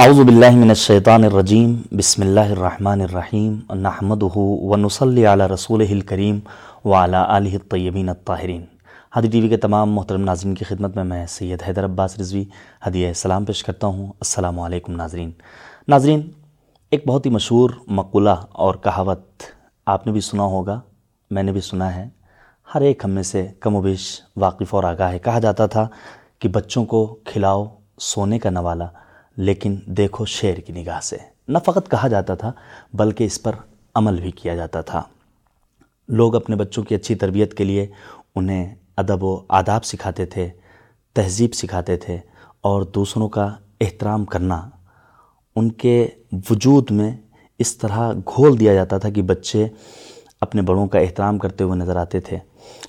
اعوذ باللہ من الشیطان الرجیم، بسم اللہ الرحمن الرحیم، نحمدہ ونصلی علی رسول الکریم وعلی آلہ الطیبین الطاہرین۔ ہدی ٹی وی کے تمام محترم ناظرین کی خدمت میں میں سید حیدر عباس رضوی ہدیہ سلام پیش کرتا ہوں۔ السلام علیکم ناظرین۔ ناظرین، ایک بہت ہی مشہور مقولہ اور کہاوت آپ نے بھی سنا ہوگا، میں نے بھی سنا ہے۔ ہر ایک ہم میں سے کم و بیش واقف اور آگاہ ہے۔ کہا جاتا تھا کہ بچوں کو کھلاؤ، سونے کا نوالا لیکن دیکھو شیر کی نگاہ سے۔ نہ فقط کہا جاتا تھا، بلکہ اس پر عمل بھی کیا جاتا تھا۔ لوگ اپنے بچوں کی اچھی تربیت کے لیے انہیں ادب و آداب سکھاتے تھے، تہذیب سکھاتے تھے اور دوسروں کا احترام کرنا۔ ان کے وجود میں اس طرح گھول دیا جاتا تھا کہ بچے اپنے بڑوں کا احترام کرتے ہوئے نظر آتے تھے۔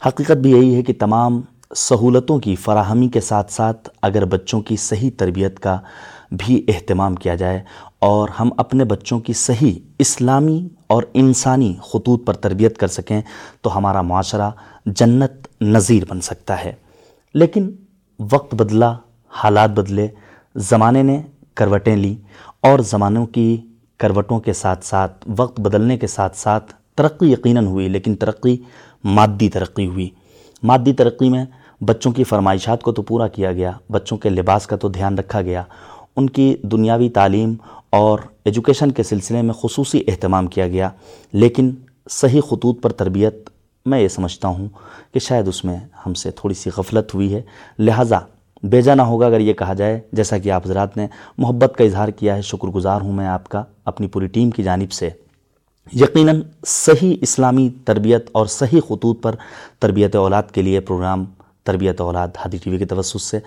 حقیقت بھی یہی ہے کہ تمام سہولتوں کی فراہمی کے ساتھ ساتھ اگر بچوں کی صحیح تربیت کا بھی اہتمام کیا جائے اور ہم اپنے بچوں کی صحیح اسلامی اور انسانی خطوط پر تربیت کر سکیں تو ہمارا معاشرہ جنت نظیر بن سکتا ہے۔ لیکن وقت بدلا، حالات بدلے، زمانے نے کروٹیں لی اور زمانوں کی کروٹوں کے ساتھ ساتھ، وقت بدلنے کے ساتھ ساتھ ترقی یقیناً ہوئی، لیکن ترقی مادی ترقی ہوئی۔ مادی ترقی میں بچوں کی فرمائشات کو تو پورا کیا گیا، بچوں کے لباس کا تو دھیان رکھا گیا ان کی دنیاوی تعلیم اور ایجوکیشن کے سلسلے میں خصوصی اہتمام کیا گیا، لیکن صحیح خطوط پر تربیت میں یہ سمجھتا ہوں کہ شاید اس میں ہم سے تھوڑی سی غفلت ہوئی ہے۔ لہٰذا بیجا نہ ہوگا اگر یہ کہا جائے، جیسا کہ آپ حضرات نے محبت کا اظہار کیا ہے، شکر گزار ہوں میں آپ کا اپنی پوری ٹیم کی جانب سے۔ یقیناً صحیح اسلامی تربیت اور صحیح خطوط پر تربیت اولاد کے لیے پروگرام، تربیت اولاد ہادی ٹی وی کے توسط سے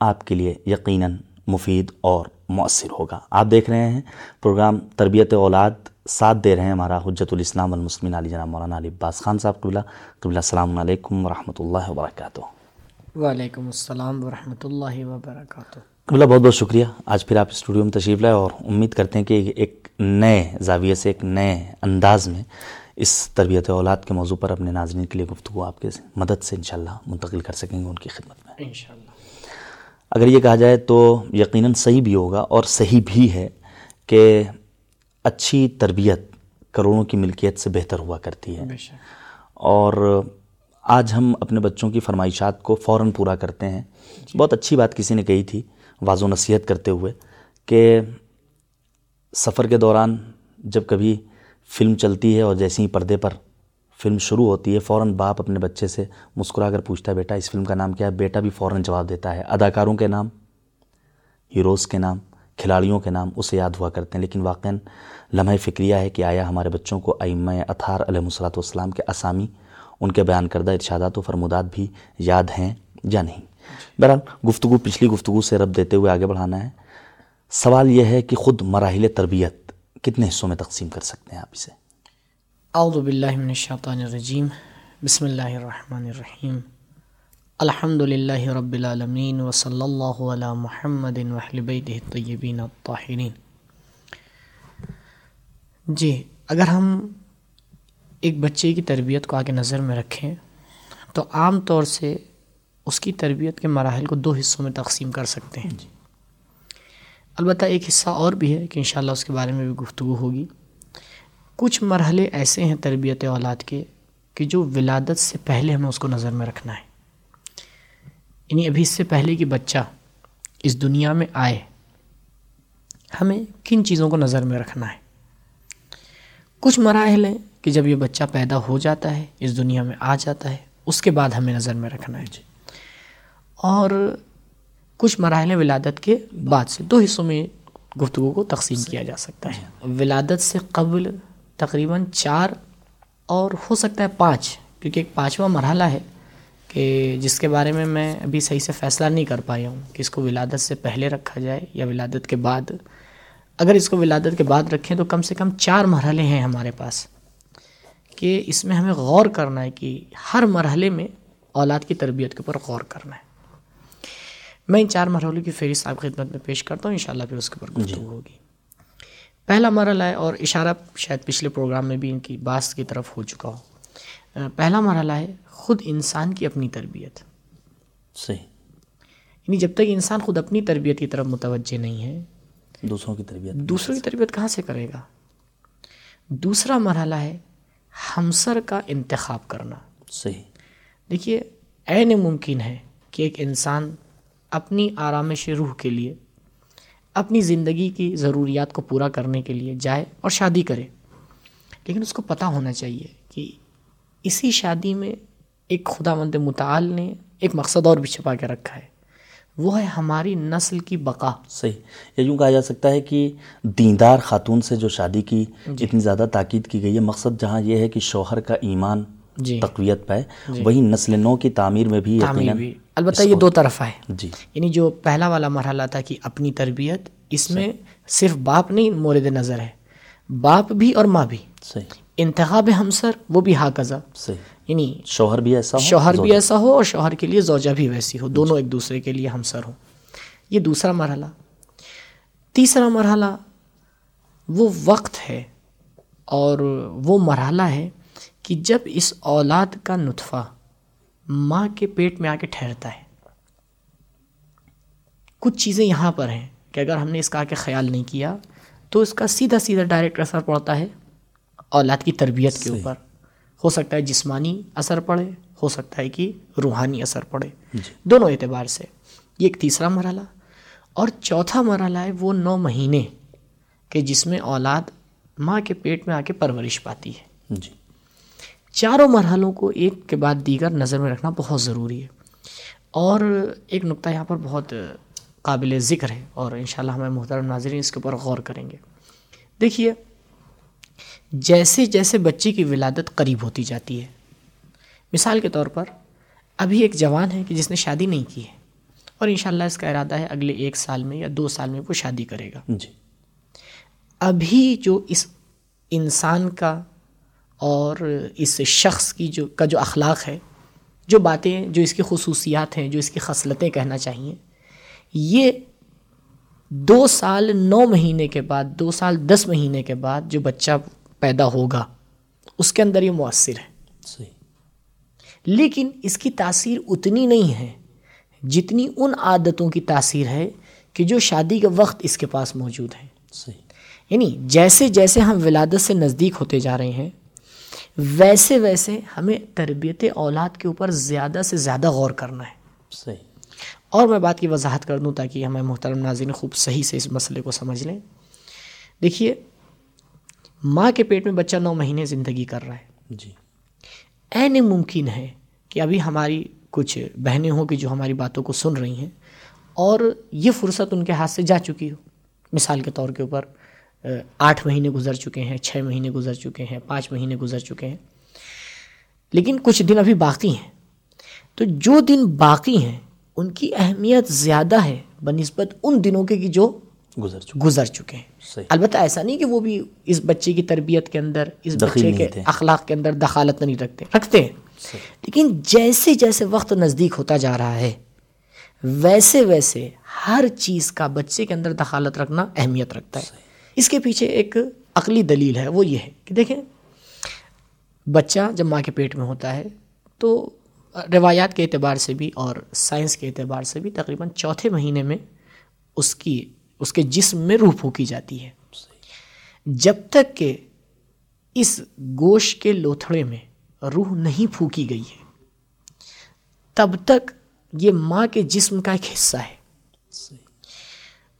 آپ کے لیے یقیناً مفید اور مؤثر ہوگا۔ آپ دیکھ رہے ہیں پروگرام تربیت اولاد ساتھ دے رہے ہیں ہمارا حجت الاسلام المسلمین علی جناب مولانا علی عباس خان صاحب قبلہ۔ قبلہ السلام علیکم ورحمۃ اللہ وبرکاتہ۔ وعلیکم السلام ورحمۃ اللہ وبرکاتہ۔ قبلہ بہت بہت شکریہ۔ آج پھر آپ اسٹوڈیو میں تشریف لائے اور امید کرتے ہیں کہ ایک نئے زاویے سے ایک نئے انداز میں اس تربیت اولاد کے موضوع پر اپنے ناظرین کے لیے گفتگو آپ کے مدد سے انشاءاللہ منتقل کر سکیں گے ان کی خدمت میں۔ انشاءاللہ۔ اگر یہ کہا جائے تو یقیناً صحیح بھی ہوگا اور صحیح بھی ہے کہ اچھی تربیت کروڑوں کی ملکیت سے بہتر ہوا کرتی ہے۔ اور آج ہم اپنے بچوں کی فرمائشات کو فوراً پورا کرتے ہیں۔ بہت اچھی بات کسی نے کہی تھی واض و نصیحت کرتے ہوئے کہ سفر کے دوران جب کبھی فلم چلتی ہے اور جیسے ہی پردے پر فلم شروع ہوتی ہے، فوراً باپ اپنے بچے سے مسکرا کر پوچھتا ہے، بیٹا، اس فلم کا نام کیا ہے؟ بیٹا بھی فوراً جواب دیتا ہے، اداکاروں کے نام، ہیروز کے نام، کھلاڑیوں کے نام، اسے یاد ہوا کرتے ہیں. لیکن واقعاً لمحہ فکریہ ہے کہ آیا ہمارے بچوں کو ائمہ اطہار علیہ الصلاۃ والسلام کے اسامی، ان کے بیان کردہ ارشادات و فرمودات بھی یاد ہیں یا نہیں؟ بہرحال، گفتگو، پچھلی گفتگو سے رب دیتے ہوئے آگے بڑھانا ہے۔ سوال یہ ہے کہ خود مراحل تربیت کتنے حصوں میں تقسیم کر سکتے ہیں آپ اسے؟ اعوذ باللہ من الشیطان الرجیم بسم اللہ الرحمن الرحیم۔ الحمد للہ رب العالمین وصلی اللہ علی محمد وحل بیتہ الطیبین الطاہرین۔ جی اگر ہم ایک بچے کی تربیت کو آگے نظر میں رکھیں تو عام طور سے اس کی تربیت کے مراحل کو دو حصوں میں تقسیم کر سکتے ہیں۔ البتہ ایک حصہ اور بھی ہے کہ انشاءاللہ اس کے بارے میں بھی گفتگو ہوگی۔ کچھ مرحلے ایسے ہیں تربیت اولاد کے کہ جو ولادت سے پہلے ہمیں اس کو نظر میں رکھنا ہے۔ یعنی ابھی اس سے پہلے کہ بچہ اس دنیا میں آئے، ہمیں کن چیزوں کو نظر میں رکھنا ہے؟ کچھ مراحل ہیں کہ جب یہ بچہ پیدا ہو جاتا ہے، اس دنیا میں آ جاتا ہے، اس کے بعد ہمیں نظر میں رکھنا ہے۔ جی۔ اور کچھ مراحل ولادت کے بعد سے، دو حصوں میں گفتگو کو تقسیم کیا جا سکتا ہے۔ ولادت سے قبل تقریباً چار اور ہو سکتا ہے پانچ کیونکہ ایک پانچواں مرحلہ ہے کہ جس کے بارے میں میں ابھی صحیح سے فیصلہ نہیں کر پایا ہوں کہ اس کو ولادت سے پہلے رکھا جائے یا ولادت کے بعد۔ اگر اس کو ولادت کے بعد رکھیں تو کم سے کم چار مرحلے ہیں ہمارے پاس کہ اس میں ہمیں غور کرنا ہے کہ ہر مرحلے میں اولاد کی تربیت کے اوپر غور کرنا ہے۔ میں ان چار مرحلوں کی فہرست آپ خدمت میں پیش کرتا ہوں انشاءاللہ پھر اس کے اوپر گفتگو ہوگی۔ پہلا مرحلہ ہے اور اشارہ شاید پچھلے پروگرام میں بھی ان کی باس کی طرف ہو چکا ہو۔ پہلا مرحلہ ہے خود انسان کی اپنی تربیت۔ صحیح۔ یعنی جب تک انسان خود اپنی تربیت کی طرف متوجہ نہیں ہے دوسروں کی تربیت۔ دوسروں کی تربیت کہاں سے کرے گا؟ دوسرا مرحلہ ہے ہمسر کا انتخاب کرنا۔ صحیح۔ دیکھیے عین ممکن ہے کہ ایک انسان اپنی آرامش روح کے لیے اپنی زندگی کی ضروریات کو پورا کرنے کے لیے جائے اور شادی کرے۔ لیکن اس کو پتہ ہونا چاہیے کہ اسی شادی میں ایک خدا مند متعال نے ایک مقصد اور بھی چھپا کے رکھا ہے۔ وہ ہے ہماری نسل کی بقا۔ صحیح۔ یا یوں کہا جا سکتا ہے کہ دیندار خاتون سے جو شادی کی جی۔ اتنی زیادہ تاکید کی گئی ہے مقصد جہاں یہ ہے کہ شوہر کا ایمان جی۔ تقویت پائے۔ وہی نسل نو کی تعمیر میں بھی تعمیر یقیناً بھی۔ البتہ یہ دو طرفہ ہے جی۔ یعنی جو پہلا والا مرحلہ تھا کہ اپنی تربیت اس میں صرف باپ نہیں مورد نظر ہے۔ باپ بھی اور ماں بھی۔ صحیح۔ انتخاب ہمسر وہ بھی حاقضہ صحیح۔ یعنی شوہر بھی ایسا ہو شوہر بھی ایسا ہو اور شوہر کے لیے زوجہ بھی ویسی ہو۔ دونوں ایک دوسرے کے لیے ہمسر ہوں۔ یہ دوسرا مرحلہ۔ تیسرا مرحلہ وہ وقت ہے اور وہ مرحلہ ہے کہ جب اس اولاد کا نطفہ ماں کے پیٹ میں آ کے ٹھہرتا ہے۔ کچھ چیزیں یہاں پر ہیں کہ اگر ہم نے اس کا آ کے خیال نہیں کیا تو اس کا سیدھا سیدھا ڈائریکٹ اثر پڑتا ہے اولاد کی تربیت کے اوپر۔ ہو سکتا ہے جسمانی اثر پڑے ہو سکتا ہے کہ روحانی اثر پڑے۔ دونوں اعتبار سے۔ یہ ایک تیسرا مرحلہ۔ اور چوتھا مرحلہ ہے وہ نو مہینے کہ جس میں اولاد ماں کے پیٹ میں آ کے پرورش پاتی ہے۔ جی۔ چاروں مرحلوں کو ایک کے بعد دیگر نظر میں رکھنا بہت ضروری ہے۔ اور ایک نقطہ یہاں پر بہت قابل ذکر ہے اور انشاءاللہ ہمیں محترم ناظرین اس کے اوپر غور کریں گے۔ دیکھیے جیسے جیسے بچے کی ولادت قریب ہوتی جاتی ہے مثال کے طور پر ابھی ایک جوان ہے کہ جس نے شادی نہیں کی ہے اور انشاءاللہ اس کا ارادہ ہے اگلے ایک سال میں یا دو سال میں وہ شادی کرے گا۔ جی۔ ابھی جو اس انسان کا اور اس شخص کی جو کا جو اخلاق ہے جو باتیں جو اس کی خصوصیات ہیں جو اس کی خصلتیں کہنا چاہیے یہ دو سال نو مہینے کے بعد دو سال دس مہینے کے بعد جو بچہ پیدا ہوگا اس کے اندر یہ مؤثر ہے۔ صحیح۔ لیکن اس کی تاثیر اتنی نہیں ہے جتنی ان عادتوں کی تاثیر ہے کہ جو شادی کے وقت اس کے پاس موجود ہیں صحیح۔ یعنی جیسے جیسے ہم ولادت سے نزدیک ہوتے جا رہے ہیں ویسے ویسے ہمیں تربیت اولاد کے اوپر زیادہ سے زیادہ غور کرنا ہے۔ صحیح۔ اور میں بات کی وضاحت کر دوں تاکہ ہمیں محترم ناظرین خوب صحیح سے اس مسئلے کو سمجھ لیں۔ دیکھیے ماں کے پیٹ میں بچہ نو مہینے زندگی کر رہا ہے۔ جی۔ عین ممکن ہے کہ ابھی ہماری کچھ بہنیں ہوں کہ جو ہماری باتوں کو سن رہی ہیں اور یہ فرصت ان کے ہاتھ سے جا چکی ہو۔ مثال کے طور کے اوپر آٹھ مہینے گزر چکے ہیں چھ مہینے گزر چکے ہیں پانچ مہینے گزر چکے ہیں۔ لیکن کچھ دن ابھی باقی ہیں۔ تو جو دن باقی ہیں ان کی اہمیت زیادہ ہے بنسبت ان دنوں کے جو گزر چکا گزر چکے ہیں۔ صحیح۔ البتہ ایسا نہیں کہ وہ بھی اس بچے کی تربیت کے اندر اس بچے کے تھے۔ اخلاق کے اندر دخالت نہیں رکھتے رکھتے ہیں۔ لیکن جیسے جیسے وقت نزدیک ہوتا جا رہا ہے ویسے ویسے ہر چیز کا بچے کے اندر دخالت رکھنا اہمیت رکھتا ہے۔ اس کے پیچھے ایک عقلی دلیل ہے، وہ یہ ہے کہ دیکھیں، بچہ جب ماں کے پیٹ میں ہوتا ہے تو روایات کے اعتبار سے بھی اور سائنس کے اعتبار سے بھی تقریباً چوتھے مہینے میں اس کی، اس کے جسم میں روح پھونکی جاتی ہے۔ جب تک کہ اس گوشت کے لوتھڑے میں روح نہیں پھونکی گئی ہے، تب تک یہ ماں کے جسم کا ایک حصہ ہے۔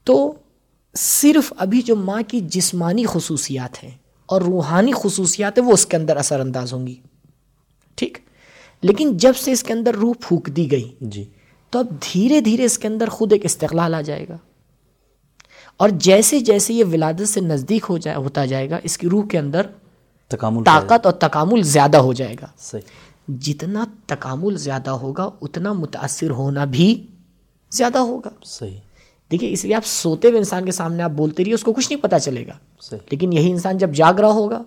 تو صرف ابھی جو ماں کی جسمانی خصوصیات ہیں اور روحانی خصوصیات ہیں وہ اس کے اندر اثر انداز ہوں گی۔ ٹھیک؟ لیکن جب سے اس کے اندر روح پھونک دی گئی جی۔ تو اب دھیرے دھیرے اس کے اندر خود ایک استقلال آ جائے گا۔ اور جیسے جیسے یہ ولادت سے نزدیک ہو جائے ہوتا جائے گا اس کی روح کے اندر تکامل طاقت اور تکامل زیادہ ہو جائے گا۔ صحیح۔ جتنا تکامل زیادہ ہوگا اتنا متاثر ہونا بھی زیادہ ہوگا۔ صحیح۔ دیکھیے اس لیے آپ سوتے ہوئے انسان کے سامنے آپ بولتے رہیے اس کو کچھ نہیں پتہ چلے گا۔ صحیح۔ لیکن یہی انسان جب جاگ رہا ہوگا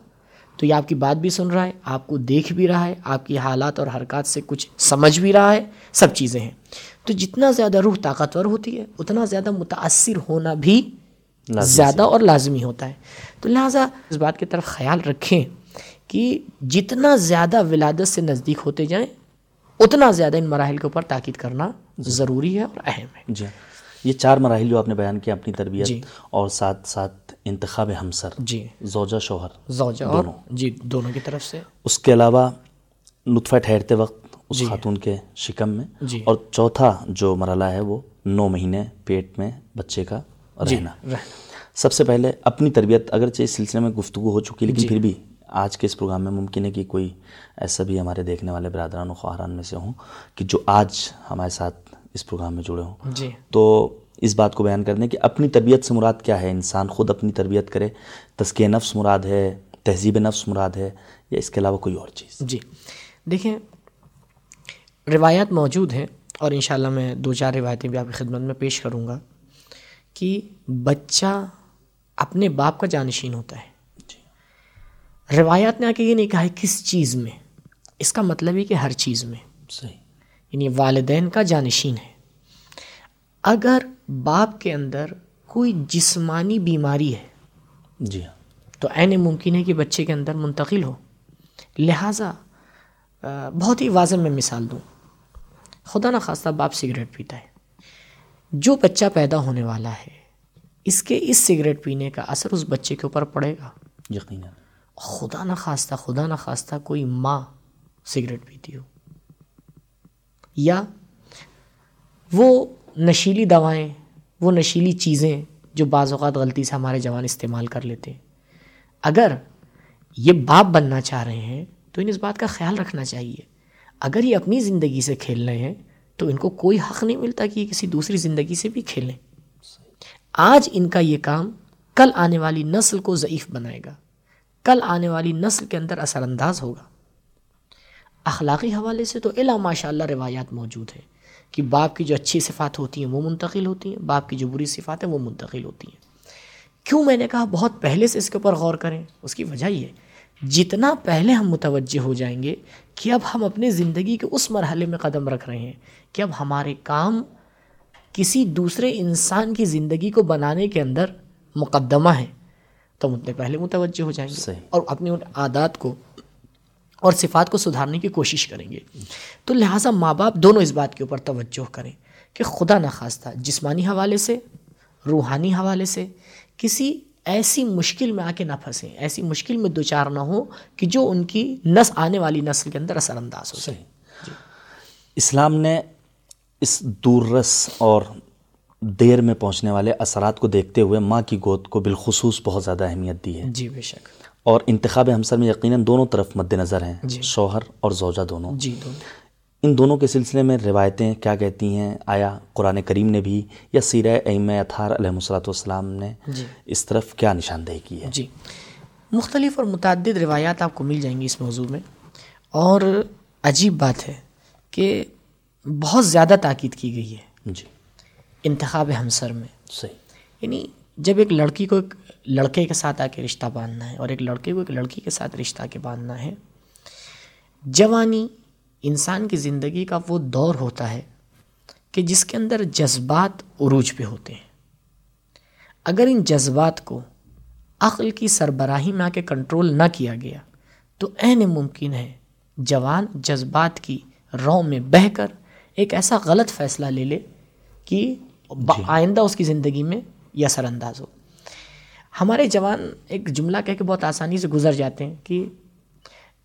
تو یہ آپ کی بات بھی سن رہا ہے آپ کو دیکھ بھی رہا ہے آپ کی حالات اور حرکات سے کچھ سمجھ بھی رہا ہے سب چیزیں ہیں۔ تو جتنا زیادہ روح طاقتور ہوتی ہے اتنا زیادہ متاثر ہونا بھی زیادہ اور لازمی ہوتا ہے۔ تو لہٰذا اس بات کی طرف خیال رکھیں کہ جتنا زیادہ ولادت سے نزدیک ہوتے جائیں اتنا زیادہ ان مراحل کے اوپر تاکید کرنا ضروری ہے اور اہم ہے۔ جی۔ یہ چار مراحل جو آپ نے بیان کیا اپنی تربیت جی۔ اور ساتھ ساتھ انتخاب ہمسر جی۔ زوجہ شوہر زوجہ اور جی دونوں کی طرف سے۔ اس کے علاوہ نطفہ ٹھہرتے وقت اس خاتون کے شکم میں۔ جی۔ اور چوتھا جو مرحلہ ہے وہ نو مہینے پیٹ میں بچے کا رہنا۔ رہنا۔ سب سے پہلے اپنی تربیت اگرچہ اس سلسلے میں گفتگو ہو چکی لیکن پھر بھی آج کے اس پروگرام میں ممکن ہے کہ کوئی ایسا بھی ہمارے دیکھنے والے برادران و خواہران میں سے ہوں کہ جو آج ہمارے ساتھ اس پروگرام میں جڑے ہوں۔ جی۔ تو اس بات کو بیان کرنے کہ اپنی تربیت سے مراد کیا ہے؟ انسان خود اپنی تربیت کرے۔ تزکیہ نفس مراد ہے تہذیب نفس مراد ہے یا اس کے علاوہ کوئی اور چیز۔ جی۔ دیکھیں روایات موجود ہیں اور انشاءاللہ میں دو چار روایتیں بھی آپ کی خدمت میں پیش کروں گا کہ بچہ اپنے باپ کا جانشین ہوتا ہے۔ روایات نے آ کے یہ نہیں کہا ہے کس چیز میں اس کا مطلب ہے کہ ہر چیز میں۔ صحیح۔ یعنی والدین کا جانشین ہے۔ اگر باپ کے اندر کوئی جسمانی بیماری ہے جی ہاں۔ تو عین ممکن ہے کہ بچے کے اندر منتقل ہو۔ لہٰذا بہت ہی واضح میں مثال دوں۔ خدا نہ خواستہ باپ سگریٹ پیتا ہے۔ جو بچہ پیدا ہونے والا ہے اس کے اس سگریٹ پینے کا اثر اس بچے کے اوپر پڑے گا۔ یقیناً۔ خدا نہ خواستہ خدا نہ خواستہ کوئی ماں سگریٹ پیتی ہو۔ یا وہ نشیلی دوائیں، وہ نشیلی چیزیں جو بعض اوقات غلطی سے ہمارے جوان استعمال کر لیتے ہیں۔ اگر یہ باپ بننا چاہ رہے ہیں، تو ان اس بات کا خیال رکھنا چاہیے۔ اگر یہ اپنی زندگی سے کھیل رہے ہیں، تو ان کو کوئی حق نہیں ملتا کہ یہ کسی دوسری زندگی سے بھی کھیلیں۔ آج ان کا یہ کام کل آنے والی نسل کو ضعیف بنائے گا۔ کل آنے والی نسل کے اندر اثر انداز ہوگا۔ اخلاقی حوالے سے تو الا ماشاء اللہ روایات موجود ہیں کہ باپ کی جو اچھی صفات ہوتی ہیں وہ منتقل ہوتی ہیں باپ کی جو بری صفات ہیں وہ منتقل ہوتی ہیں۔ کیوں میں نے کہا بہت پہلے سے اس کے اوپر غور کریں؟ اس کی وجہ یہ جتنا پہلے ہم متوجہ ہو جائیں گے کہ اب ہم اپنے زندگی کے اس مرحلے میں قدم رکھ رہے ہیں کہ اب ہمارے کام کسی دوسرے انسان کی زندگی کو بنانے کے اندر مقدمہ ہے تو ہم اتنے پہلے متوجہ ہو جائیں گے۔ اور اپنی ان عادات کو اور صفات کو سدھارنے کی کوشش کریں گے۔ تو لہٰذا ماں باپ دونوں اس بات کے اوپر توجہ کریں کہ خدا نخواستہ جسمانی حوالے سے، روحانی حوالے سے، کسی ایسی مشکل میں آ کے نہ پھنسیں، ایسی مشکل میں دو چار نہ ہو کہ جو ان کی نس، آنے والی نسل کے اندر اثر انداز ہو صحیح۔ جی۔ اسلام نے اس دور رس اور دیر میں پہنچنے والے اثرات کو دیکھتے ہوئے ماں کی گود کو بالخصوص بہت زیادہ اہمیت دی ہے۔ جی بے شک۔ اور انتخاب ہمسر میں یقیناً دونوں طرف مد نظر ہیں جی۔ شوہر اور زوجہ دونوں۔ جی دونوں۔ ان دونوں کے سلسلے میں روایتیں کیا کہتی ہیں؟ آیا قرآن کریم نے بھی یا سیرہ ائمہ اطہار علیہ الصلاۃ والسلام نے جی۔ اس طرف کیا نشاندہی کی ہے؟ جی۔ مختلف اور متعدد روایات آپ کو مل جائیں گی اس موضوع میں۔ اور عجیب بات ہے کہ بہت زیادہ تاکید کی گئی ہے۔ جی۔ انتخاب ہمسر میں۔ صحیح۔ یعنی جب ایک لڑکی کو ایک لڑکے کے ساتھ آ کے رشتہ باندھنا ہے اور ایک لڑکے کو ایک لڑکی کے ساتھ رشتہ کے باندھنا ہے جوانی انسان کی زندگی کا وہ دور ہوتا ہے کہ جس کے اندر جذبات عروج پہ ہوتے ہیں۔ اگر ان جذبات کو عقل کی سربراہی میں آ کے کنٹرول نہ کیا گیا تو عین ممکن ہے جوان جذبات کی رو میں بہہ کر ایک ایسا غلط فیصلہ لے لے کہ آئندہ اس کی زندگی میں یہ اثر انداز ہو۔ ہمارے جوان ایک جملہ کہہ کے بہت آسانی سے گزر جاتے ہیں کہ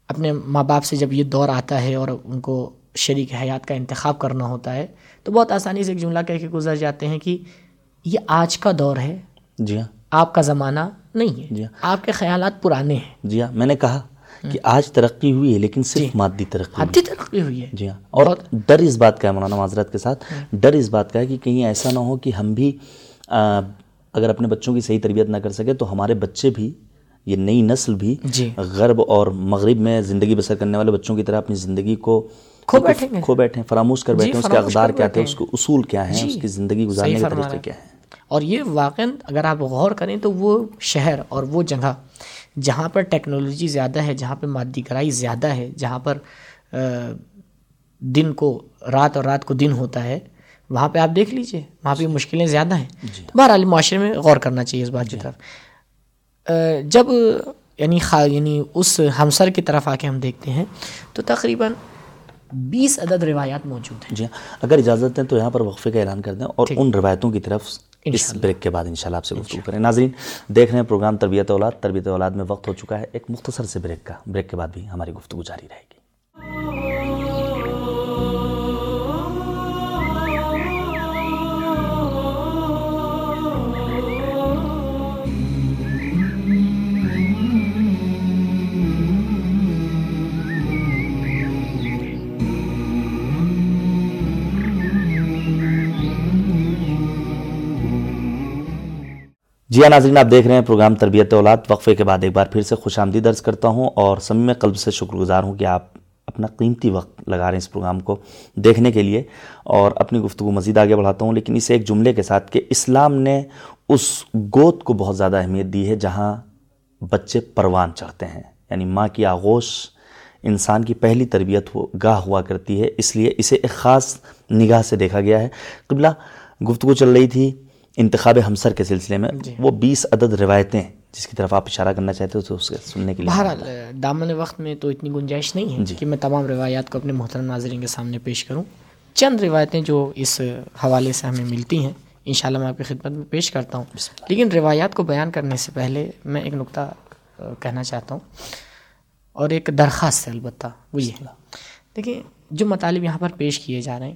اپنے ماں باپ سے جب یہ دور آتا ہے اور ان کو شریک حیات کا انتخاب کرنا ہوتا ہے تو بہت آسانی سے ایک جملہ کہہ کے گزر جاتے ہیں کہ یہ آج کا دور ہے جی ہاں۔ آپ کا زمانہ نہیں جی ہے آپ کے خیالات پرانے ہیں۔ جی ہاں میں نے کہا۔ کہ آج ترقی ہوئی ہے لیکن صرف مادی ترقی ہوئی حدی ترقی ہوئی ہے۔ جی ہاں۔ اور ڈر اس بات کا ہے مولانا معذرت کے ساتھ ڈر اس بات کا ہے کہ کہیں ایسا نہ ہو کہ ہم بھی اگر اپنے بچوں کی صحیح تربیت نہ کر سکے تو ہمارے بچے بھی یہ نئی نسل بھی جی۔ غرب اور مغرب میں زندگی بسر کرنے والے بچوں کی طرح اپنی زندگی کو کھو بیٹھیں کھو بیٹھے فراموش کر بیٹھے ہیں اس کے اقدار کیا تھے اس کے اصول کیا ہیں اس کی زندگی گزارنے کے طریقے کیا ہیں؟ اور یہ واقع اگر آپ غور کریں تو وہ شہر اور وہ جگہ جہاں پر ٹیکنالوجی زیادہ ہے جہاں پہ مادی گرائی زیادہ ہے جہاں پر دن کو رات اور رات کو دن ہوتا ہے وہاں پہ آپ دیکھ لیجیے وہاں پہ مشکلیں زیادہ ہیں۔ تو بہرحال معاشرے میں غور کرنا چاہیے اس بات کی طرف۔ آ، جب یعنی خا یعنی اس ہمسر کی طرف آ کے ہم دیکھتے ہیں تو تقریباً بیس عدد روایات موجود ہیں۔ جی۔ اگر اجازت دیں تو یہاں پر وقفے کا اعلان کر دیں اور ان روایتوں کی طرف اس بریک کے بعد انشاءاللہ آپ سے گفتگو کریں۔ ناظرین دیکھ رہے ہیں پروگرام تربیت اولاد۔ تربیت اولاد میں وقت ہو چکا ہے ایک مختصر سے بریک کا۔ بریک کے بعد بھی ہماری گفتگو جاری رہے گی۔ جی ہاں ناظرین، آپ دیکھ رہے ہیں پروگرام تربیت اولاد۔ وقفے کے بعد ایک بار پھر سے خوش آمدید درج کرتا ہوں اور سمیم قلب سے شکر گزار ہوں کہ آپ اپنا قیمتی وقت لگا رہے ہیں اس پروگرام کو دیکھنے کے لیے اور اپنی گفتگو مزید آگے بڑھاتا ہوں۔ لیکن اس ایک جملے کے ساتھ کہ اسلام نے اس گود کو بہت زیادہ اہمیت دی ہے جہاں بچے پروان چڑھتے ہیں۔ یعنی ماں کی آغوش انسان کی پہلی تربیت ہو، گاہ ہوا کرتی ہے۔ اس لیے اسے ایک خاص نگاہ سے دیکھا گیا ہے۔ قبلہ گفتگو چل رہی تھی انتخاب ہمسر کے سلسلے میں وہ بیس عدد روایتیں جس کی طرف آپ اشارہ کرنا چاہتے ہو تو اس کے سننے کے لیے۔ بہرحال دامن وقت میں تو اتنی گنجائش نہیں ہے کہ میں تمام روایات کو اپنے محترم ناظرین کے سامنے پیش کروں۔ چند روایتیں جو اس حوالے سے ہمیں ملتی ہیں انشاءاللہ میں آپ کی خدمت میں پیش کرتا ہوں۔ لیکن روایات کو بیان کرنے سے پہلے میں ایک نقطہ کہنا چاہتا ہوں۔ اور ایک درخواست ہے البتہ وہ یہ دیکھیں جو مطالب یہاں پر پیش کیے جا رہے ہیں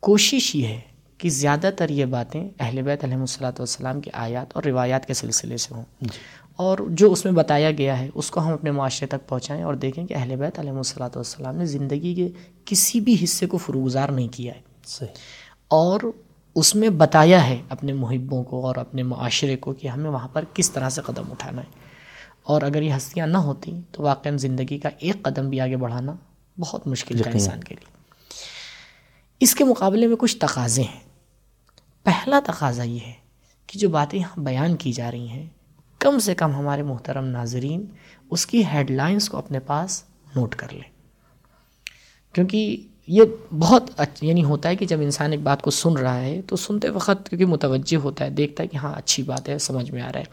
کوشش یہ ہے کہ زیادہ تر یہ باتیں اہل بیت علیہ الصلاۃ والسلام کی آیات اور روایات کے سلسلے سے ہوں۔ اور جو اس میں بتایا گیا ہے اس کو ہم اپنے معاشرے تک پہنچائیں اور دیکھیں کہ اہل بیت علیہ الصلاۃ والسلام نے زندگی کے کسی بھی حصے کو فروگزار نہیں کیا ہے۔ صحیح۔ اور اس میں بتایا ہے اپنے محبوں کو اور اپنے معاشرے کو کہ ہمیں وہاں پر کس طرح سے قدم اٹھانا ہے۔ اور اگر یہ ہستیاں نہ ہوتی تو واقعا زندگی کا ایک قدم بھی آگے بڑھانا بہت مشکل تھا انسان کے لیے۔ اس کے مقابلے میں کچھ تقاضے ہیں۔ پہلا تقاضا یہ ہے کہ جو باتیں یہاں بیان کی جا رہی ہیں کم سے کم ہمارے محترم ناظرین اس کی ہیڈ لائنز کو اپنے پاس نوٹ کر لیں۔ کیونکہ یہ بہت یعنی ہوتا ہے کہ جب انسان ایک بات کو سن رہا ہے تو سنتے وقت کیونکہ متوجہ ہوتا ہے دیکھتا ہے کہ ہاں اچھی بات ہے سمجھ میں آ رہا ہے۔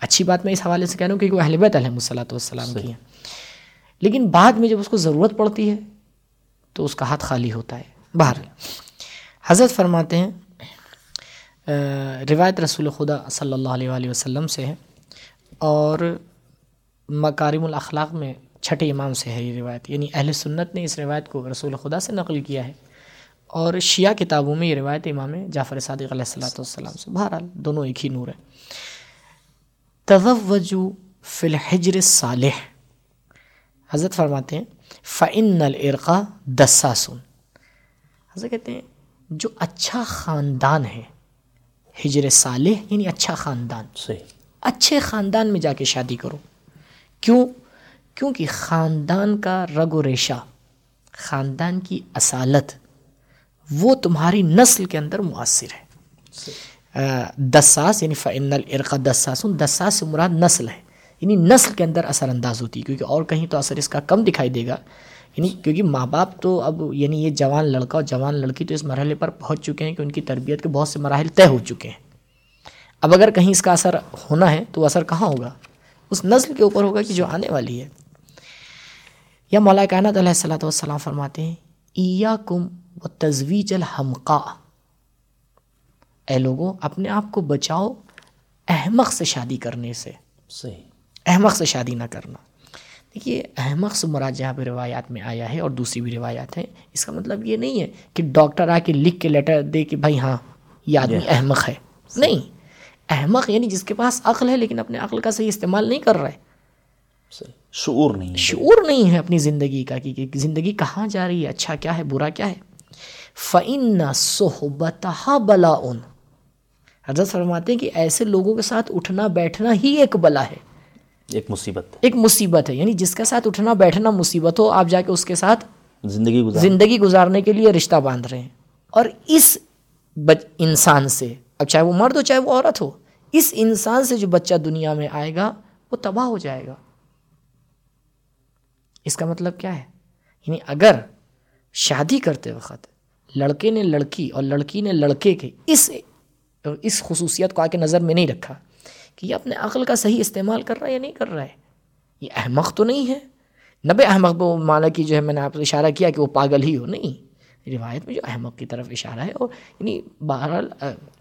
اچھی بات میں اس حوالے سے کہہ رہا ہوں کہ وہ اہل بیت علیہ الصلاۃ والسلام کی ہیں۔ لیکن بعد میں جب اس کو ضرورت پڑتی ہے تو اس کا ہاتھ خالی ہوتا ہے باہر حضرت فرماتے ہیں روایت رسول خدا صلی اللہ علیہ وآلہ وسلم سے ہے اور مکارم الاخلاق میں چھٹے امام سے ہے یہ روایت۔ یعنی اہل سنت نے اس روایت کو رسول خدا سے نقل کیا ہے۔ اور شیعہ کتابوں میں یہ روایت امام جعفر صادق علیہ السلاۃ والسلام سے۔ بہرحال دونوں ایک ہی نور ہے۔ توجو فی الحجر صالح حضرت فرماتے ہیں فعن الرقا دساسن حضرت کہتے ہیں، جو اچھا خاندان ہے ہجر صالح یعنی اچھا خاندان۔ صحیح۔ اچھے خاندان میں جا کے شادی کرو۔ کیوں؟ کیونکہ خاندان کا رگ و ریشہ خاندان کی اصالت وہ تمہاری نسل کے اندر مؤثر ہے۔ دساس یعنی فعن الرقا دساس دساس سے مراد نسل ہے۔ یعنی نسل کے اندر اثر انداز ہوتی ہے کیونکہ اور کہیں تو اثر اس کا کم دکھائی دے گا۔ یعنی کیونکہ ماں باپ تو اب یعنی یہ جوان لڑکا اور جوان لڑکی تو اس مرحلے پر پہنچ چکے ہیں کہ ان کی تربیت کے بہت سے مراحل طے ہو چکے ہیں۔ اب اگر کہیں اس کا اثر ہونا ہے تو اثر کہاں ہوگا؟ اس نسل کے اوپر ہوگا کہ جو آنے والی ہے۔ یا مولا کائنات علیہ السلاۃ والسلام فرماتے ہیں ایا کم و تجویج الحمقا اے لوگوں اپنے آپ کو بچاؤ احمق سے شادی کرنے سے۔ صحیح۔ احمق سے شادی نہ کرنا۔ دیکھیے احمق سے مراد جہاں پہ روایات میں آیا ہے اور دوسری بھی روایات ہیں اس کا مطلب یہ نہیں ہے کہ ڈاکٹر آ کے لکھ کے لیٹر دے کہ بھائی ہاں یہ آدمی احمق ہے۔ نہیں احمق یعنی جس کے پاس عقل ہے لیکن اپنے عقل کا صحیح استعمال نہیں کر رہا ہے۔ شعور نہیں شعور نہیں ہے اپنی زندگی کا کہ زندگی کہاں جا رہی ہے اچھا کیا ہے برا کیا ہے۔ فعن صحبت بلا ان حضرت فرماتے ہیں کہ ایسے لوگوں کے ساتھ اٹھنا بیٹھنا ہی ایک بلا ہے۔ ایک مصیبت ایک مصیبت ہے۔ یعنی جس کے ساتھ اٹھنا بیٹھنا مصیبت ہو آپ جا کے اس کے ساتھ زندگی گزار زندگی گزارنے کے لیے رشتہ باندھ رہے ہیں۔ اور اس بچ انسان سے اب چاہے وہ مرد ہو چاہے وہ عورت ہو اس انسان سے جو بچہ دنیا میں آئے گا وہ تباہ ہو جائے گا۔ اس کا مطلب کیا ہے؟ یعنی اگر شادی کرتے وقت لڑکے نے لڑکی اور لڑکی نے لڑکے کے اس اس خصوصیت کو آ کے نظر میں نہیں رکھا کہ یہ اپنے عقل کا صحیح استعمال کر رہا ہے یا نہیں کر رہا ہے؟ یہ احمق تو نہیں ہے۔ نبے احمق وہ مانا کہ جو ہے میں نے آپ سے اشارہ کیا کہ وہ پاگل ہی ہو نہیں۔ روایت میں جو احمق کی طرف اشارہ ہے اور یعنی بہرحال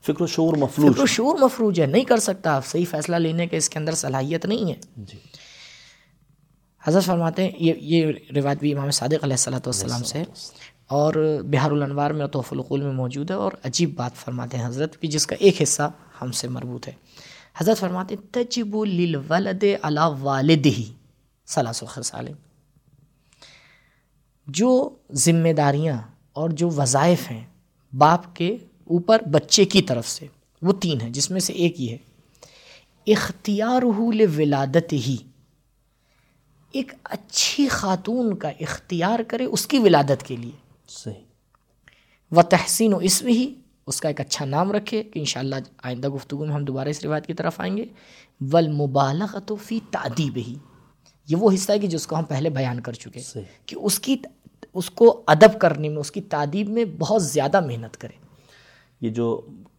فکر و شعور مفلوج فکر و شعور مفروج ہے نہیں کر سکتا آپ صحیح فیصلہ لینے کے اس کے اندر صلاحیت نہیں ہے۔ جی۔ حضرت فرماتے ہیں یہ یہ روایت بھی امام صادق علیہ السلۃ والسلام سے اور بہار الانوار میں توف القول میں موجود ہے۔ اور عجیب بات فرماتے ہیں حضرت بھی جس کا ایک حصہ ہم سے مربوط ہے۔ حضرت فرماتے ہیں تجب للولد علی والدہ ثلاث خصال جو ذمہ داریاں اور جو وظائف ہیں باپ کے اوپر بچے کی طرف سے وہ تین ہیں جس میں سے ایک یہ ہے۔ اختیار ولادت ہی ایک اچھی خاتون کا اختیار کرے اس کی ولادت کے لیے۔ صحیح۔ و تحسین و اسم ہی اس کا ایک اچھا نام رکھے کہ انشاءاللہ آئندہ گفتگو میں ہم دوبارہ اس روایت کی طرف آئیں گے۔ والمبالغت فی تعدیب ہی یہ وہ حصہ ہے کہ جس کو ہم پہلے بیان کر چکے کہ اس کی اس کو ادب کرنے میں اس کی تعدیب میں بہت زیادہ محنت کرے۔ یہ جو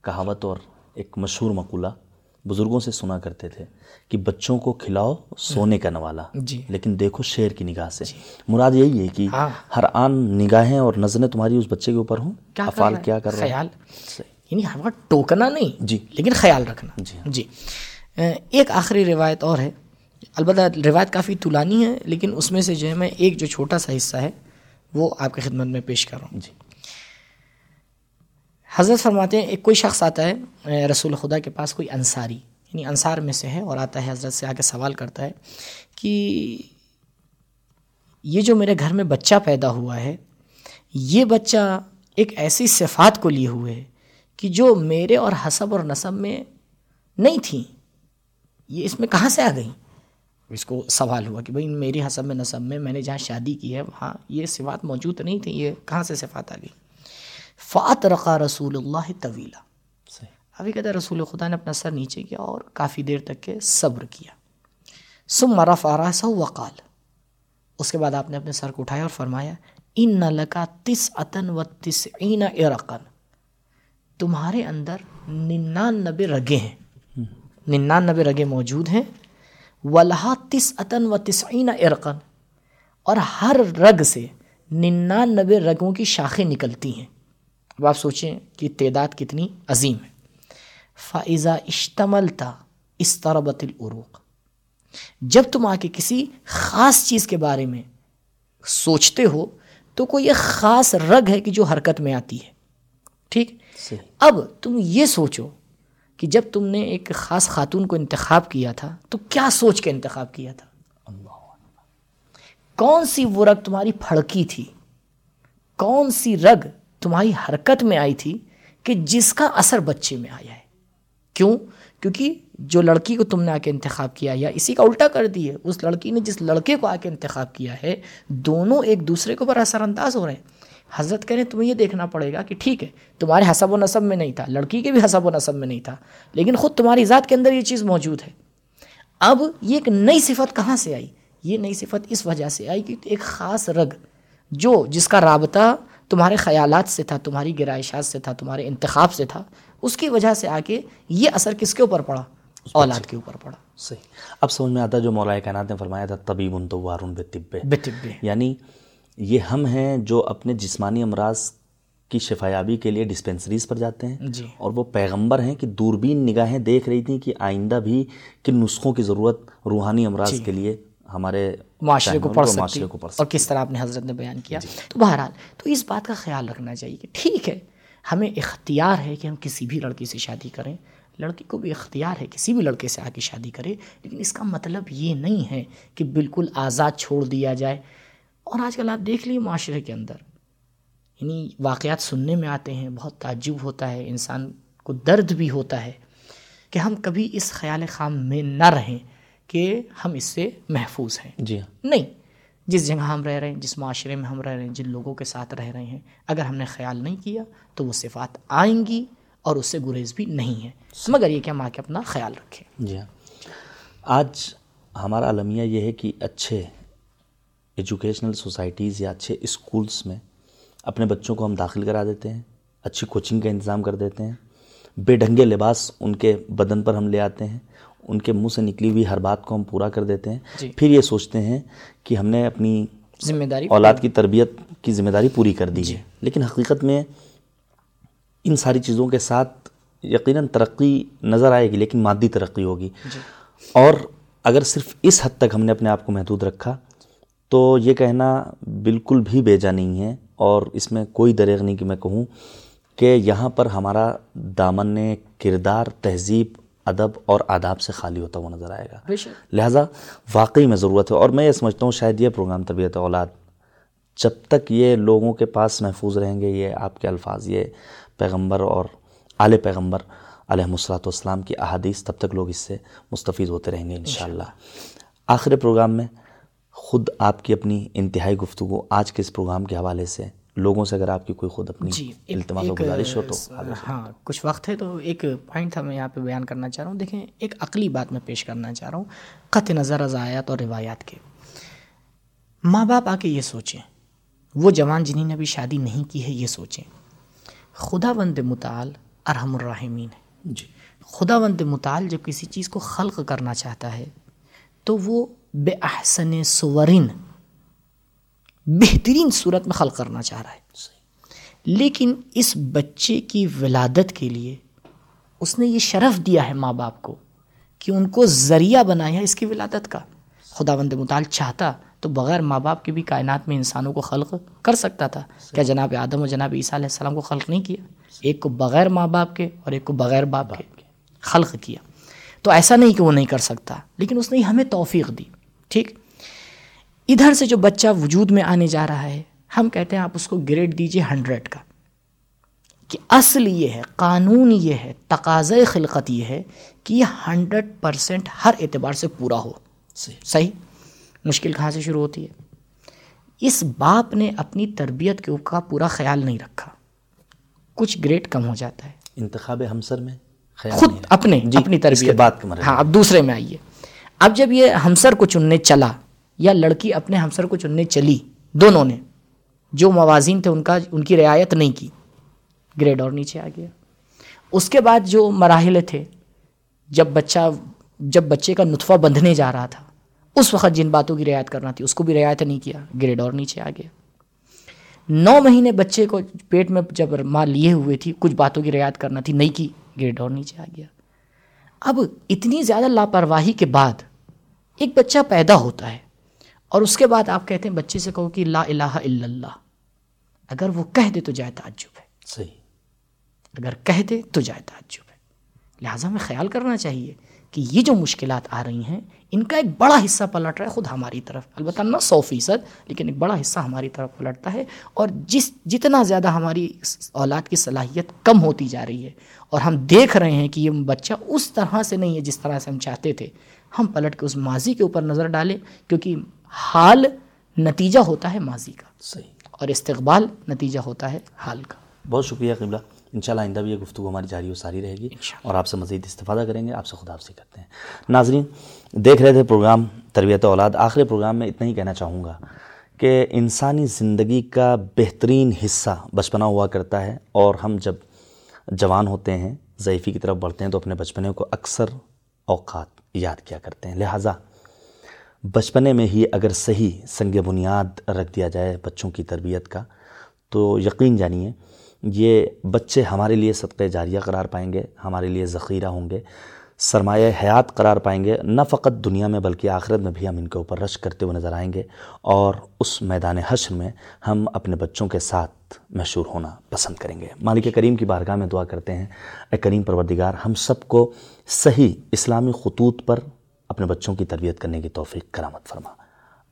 کہاوت اور ایک مشہور مقولہ بزرگوں سے سنا کرتے تھے کہ بچوں کو کھلاؤ سونے کا نوالا جی۔ لیکن دیکھو شیر کی نگاہ سے۔ مراد یہی ہے کہ ہاں۔ ہر آن نگاہیں اور نظریں تمہاری اس بچے کے اوپر ہوں۔ افعال؟ کیا کر رہا ہے خیال۔ یعنی ہر وقت ٹوکنا نہیں جی۔ لیکن خیال رکھنا۔ جی۔ جی۔ ایک آخری روایت اور ہے۔ البتہ روایت کافی طولانی ہے لیکن اس میں سے جو ہے میں ایک جو چھوٹا سا حصہ ہے وہ آپ کی خدمت میں پیش کر رہا ہوں۔ جی۔ حضرت فرماتے ہیں، ایک کوئی شخص آتا ہے رسول خدا کے پاس کوئی انصاری یعنی انصار میں سے ہے، اور آتا ہے، حضرت سے آ کے سوال کرتا ہے کہ یہ جو میرے گھر میں بچہ پیدا ہوا ہے، یہ بچہ ایک ایسی صفات کو لیے ہوئے ہے کہ جو میرے اور حسب اور نصب میں نہیں تھیں۔ یہ اس میں کہاں سے آ گئیں؟ اس کو سوال ہوا کہ بھئی میری حسب میں، نصب میں میں نے جہاں شادی کی ہے، وہاں یہ صفات موجود نہیں تھیں، یہ کہاں سے صفات آ گئی فات رقا رسول اللہ طویلا ابھی کہتا ہے رسول خدا نے اپنا سر نیچے کیا اور کافی دیر تک کے صبر کیا۔ سم مرف آراسا وقال۔ اس کے بعد آپ نے اپنے سر کو اٹھایا اور فرمایا ان لکا تس عطن و تسعین ارقن تمہارے اندر ننانوے رگے ہیں۔ ننانوے رگے موجود ہیں۔ ولہا تس عطن و تسعین ارقن اور ہر رگ سے ننانوے رگوں کی شاخیں نکلتی ہیں۔ اب آپ سوچیں کہ تعداد کتنی عظیم ہے۔ فائزہ اشتمل تھا استربت العروق جب تم آ کے کسی خاص چیز کے بارے میں سوچتے ہو تو کوئی ایک خاص رگ ہے کہ جو حرکت میں آتی ہے۔ ٹھیک؟ اب تم یہ سوچو کہ جب تم نے ایک خاص خاتون کو انتخاب کیا تھا تو کیا سوچ کے انتخاب کیا تھا؟ کون سی وہ رگ تمہاری پھڑکی تھی؟ کون سی رگ تمہاری حرکت میں آئی تھی کہ جس کا اثر بچے میں آیا ہے۔ کیوں؟ کیونکہ جو لڑکی کو تم نے آ کے انتخاب کیا یا اسی کا الٹا کر دی ہے اس لڑکی نے جس لڑکے کو آ کے انتخاب کیا ہے، دونوں ایک دوسرے کے اوپر اثر انداز ہو رہے ہیں۔ حضرت کہہ رہے ہیں، تمہیں یہ دیکھنا پڑے گا کہ ٹھیک ہے، تمہارے حسب و نصب میں نہیں تھا، لڑکی کے بھی حسب و نصب میں نہیں تھا، لیکن خود تمہاری ذات کے اندر یہ چیز موجود ہے۔ اب یہ ایک نئی صفت کہاں سے آئی؟ یہ نئی صفت اس وجہ سے آئی کہ ایک خاص رگ جو جس کا رابطہ تمہارے خیالات سے تھا تمہاری گرائشات سے تھا تمہارے انتخاب سے تھا اس کی وجہ سے آ کے یہ اثر کس کے اوپر پڑا؟ اولاد کے اوپر پڑا۔ صحیح۔ اب سمجھ میں آتا ہے جو مولا کائنات نے فرمایا تھا طبیب ان تو وارون بے طب بے طبے یعنی یہ ہم ہیں جو اپنے جسمانی امراض کی شفایابی کے لیے ڈسپنسریز پر جاتے ہیں۔ جی۔ اور وہ پیغمبر ہیں کہ دوربین نگاہیں دیکھ رہی تھیں کہ آئندہ بھی کن نسخوں کی ضرورت روحانی امراض کے لیے ہمارے معاشرے کو پڑھ سکتی کو پڑھ اور کس طرح اپنے حضرت نے بیان کیا؟ تو بہرحال تو اس بات کا خیال رکھنا چاہیے کہ ٹھیک ہے ہمیں اختیار ہے کہ ہم کسی بھی لڑکی سے شادی کریں۔ لڑکی کو بھی اختیار ہے کسی بھی لڑکے سے آ کے شادی کرے لیکن اس کا مطلب یہ نہیں ہے کہ بالکل آزاد چھوڑ دیا جائے۔ اور آج کل آپ دیکھ لیے معاشرے کے اندر۔ یعنی واقعات سننے میں آتے ہیں بہت تعجب ہوتا ہے انسان کو درد بھی ہوتا ہے کہ ہم کبھی اس خیال خام میں نہ رہیں۔ کہ ہم اس سے محفوظ ہیں۔ جی ہاں۔ نہیں جس جگہ ہم رہ رہے ہیں جس معاشرے میں ہم رہ رہے ہیں جن لوگوں کے ساتھ رہ رہے ہیں اگر ہم نے خیال نہیں کیا تو وہ صفات آئیں گی اور اس سے گریز بھی نہیں ہے مگر یہ کہ ہم آ کے اپنا خیال رکھیں۔ جی ہاں۔ آج ہمارا المیہ یہ ہے کہ اچھے ایجوکیشنل سوسائٹیز یا اچھے اسکولس میں اپنے بچوں کو ہم داخل کرا دیتے ہیں اچھی کوچنگ کا انتظام کر دیتے ہیں بے ڈھنگے لباس ان کے بدن پر ہم لے آتے ہیں ان کے منہ سے نکلی ہوئی ہر بات کو ہم پورا کر دیتے ہیں۔ جی۔ پھر یہ سوچتے ہیں کہ ہم نے اپنی ذمہ داری اولاد کی تربیت کی ذمہ داری پوری کر دی ہے۔ لیکن حقیقت میں ان ساری چیزوں کے ساتھ یقیناً ترقی نظر آئے گی لیکن مادی ترقی ہوگی۔ اور اگر صرف اس حد تک ہم نے اپنے آپ کو محدود رکھا تو یہ کہنا بالکل بھی بیجا نہیں ہے۔ اور اس میں کوئی دریغ نہیں کہ میں کہوں کہ یہاں پر ہمارا دامن کردار تہذیب ادب اور آداب سے خالی ہوتا ہوا نظر آئے گا۔ لہٰذا واقعی میں ضرورت ہے اور میں یہ سمجھتا ہوں شاید یہ پروگرام تربیت اولاد جب تک یہ لوگوں کے پاس محفوظ رہیں گے یہ آپ کے الفاظ یہ پیغمبر اور آل پیغمبر علیہ الصلاۃ والسلام کی احادیث تب تک لوگ اس سے مستفید ہوتے رہیں گے انشاءاللہ۔ آخر پروگرام میں خود آپ کی اپنی انتہائی گفتگو آج کے اس پروگرام کے حوالے سے لوگوں سے اگر آپ کی کوئی خود اپنی جی التماس و گزارش ہو تو ہاں کچھ وقت ہے تو ایک پوائنٹ تھا میں یہاں پہ بیان کرنا چاہ رہا ہوں۔ دیکھیں ایک عقلی بات میں پیش کرنا چاہ رہا ہوں۔ قطع نظر از آیات اور روایات کے۔ ماں باپ آ کے یہ سوچیں۔ وہ جوان جنہیں نے ابھی شادی نہیں کی ہے یہ سوچیں۔ خدا بند متعال ارحم الراحمین۔ ہے جی۔ خدا بند متعال جب کسی چیز کو خلق کرنا چاہتا ہے تو وہ بے احسن سورن بہترین صورت میں خلق کرنا چاہ رہا ہے۔ لیکن اس بچے کی ولادت کے لیے اس نے یہ شرف دیا ہے ماں باپ کو کہ ان کو ذریعہ بنایا اس کی ولادت کا۔ خدا بند مطال چاہتا تو بغیر ماں باپ کے بھی کائنات میں انسانوں کو خلق کر سکتا تھا۔ کیا جناب آدم و جناب عیسیٰ علیہ السلام کو خلق نہیں کیا؟ ایک کو بغیر ماں باپ کے اور ایک کو بغیر باپ کے خلق کیا۔ تو ایسا نہیں کہ وہ نہیں کر سکتا، لیکن اس نے ہمیں توفیق دی، ٹھیک؟ ادھر سے جو بچہ وجود میں آنے جا رہا ہے ہم کہتے ہیں آپ اس کو گریڈ دیجیے ہنڈریڈ کا۔ کہ اصل یہ ہے قانون یہ ہے تقاضۂ خلقت یہ ہے کہ یہ ہنڈریڈ پرسینٹ ہر اعتبار سے پورا ہو۔ صحیح۔ مشکل کہاں سے شروع ہوتی ہے؟ اس باپ نے اپنی تربیت کے کا پورا خیال نہیں رکھا۔ کچھ گریڈ کم ہو جاتا ہے۔ انتخاب ہمسر میں خیال خود۔ اپنے جی، اپنی تربیت۔ مرحلے۔ ہاں اب دوسرے میں آئیے۔ اب جب یہ ہمسر کو چننے چلا یا لڑکی اپنے ہمسر کو چننے چلی، دونوں نے۔ جو موازین تھے ان کا، ان کی رعایت نہیں کی۔ گریڈ اور نیچے آ گیا۔ اس کے بعد جو مراحل تھے، جب بچہ، جب بچے کا نطفہ بندھنے جا رہا تھا، اس وقت جن باتوں کی رعایت کرنا تھی، اس کو بھی رعایت نہیں کیا۔ گریڈ اور نیچے آ گیا۔ نو مہینے بچے کو پیٹ میں جب ماں لیے ہوئے تھی، کچھ باتوں کی رعایت کرنا تھی، نہیں کی۔ گریڈ اور نیچے آ گیا۔ اب اتنی زیادہ لاپرواہی کے بعد ایک بچہ پیدا ہوتا ہے۔ اور اس کے بعد آپ کہتے ہیں بچے سے کہو کہ لا الہ الا اللہ۔ اگر وہ کہہ دے تو جائے تعجب ہے۔ صحیح۔ اگر کہہ دے تو جائے تعجب ہے۔ لہٰذا ہمیں خیال کرنا چاہیے کہ یہ جو مشکلات آ رہی ہیں ان کا ایک بڑا حصہ پلٹ رہا ہے خود ہماری طرف۔ البتہ نہ سو فیصد لیکن ایک بڑا حصہ ہماری طرف پلٹتا ہے۔ اور جس جتنا زیادہ ہماری اولاد کی صلاحیت کم ہوتی جا رہی ہے اور ہم دیکھ رہے ہیں کہ یہ بچہ اس طرح سے نہیں ہے جس طرح سے ہم چاہتے تھے ہم پلٹ کے اس ماضی کے اوپر نظر ڈالیں کیونکہ حال نتیجہ ہوتا ہے ماضی کا۔ صحیح۔ اور استقبال نتیجہ ہوتا ہے حال کا۔ بہت شکریہ قبلہ۔ انشاءاللہ آئندہ بھی یہ گفتگو ہماری جاری و ساری رہے گی اور آپ سے مزید استفادہ کریں گے۔ آپ سے خدا حافظی کرتے ہیں۔ ناظرین دیکھ رہے تھے پروگرام تربیت اولاد۔ آخری پروگرام میں اتنا ہی کہنا چاہوں گا کہ انسانی زندگی کا بہترین حصہ بچپنا ہوا کرتا ہے اور ہم جب جوان ہوتے ہیں ضعیفی کی طرف بڑھتے ہیں تو اپنے بچپنے کو اکثر اوقات یاد کیا کرتے ہیں۔ لہٰذا بچپنے میں ہی اگر صحیح سنگ بنیاد رکھ دیا جائے بچوں کی تربیت کا، تو یقین جانیے یہ بچے ہمارے لیے صدقہ جاریہ قرار پائیں گے، ہمارے لیے ذخیرہ ہوں گے، سرمایہ حیات قرار پائیں گے، نہ فقط دنیا میں بلکہ آخرت میں بھی ہم ان کے اوپر رش کرتے ہوئے نظر آئیں گے اور اس میدان حشر میں ہم اپنے بچوں کے ساتھ مشہور ہونا پسند کریں گے۔ مالک کریم کی بارگاہ میں دعا کرتے ہیں، اے کریم پروردگار، ہم سب کو صحیح اسلامی خطوط پر اپنے بچوں کی تربیت کرنے کی توفیق کرامت فرما۔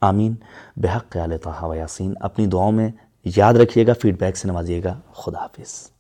آمین۔ بحق خیال طہ و یاسین، اپنی دعاؤں میں یاد رکھیے گا فیڈ بیک سے نوازیے گا۔ خدا حافظ۔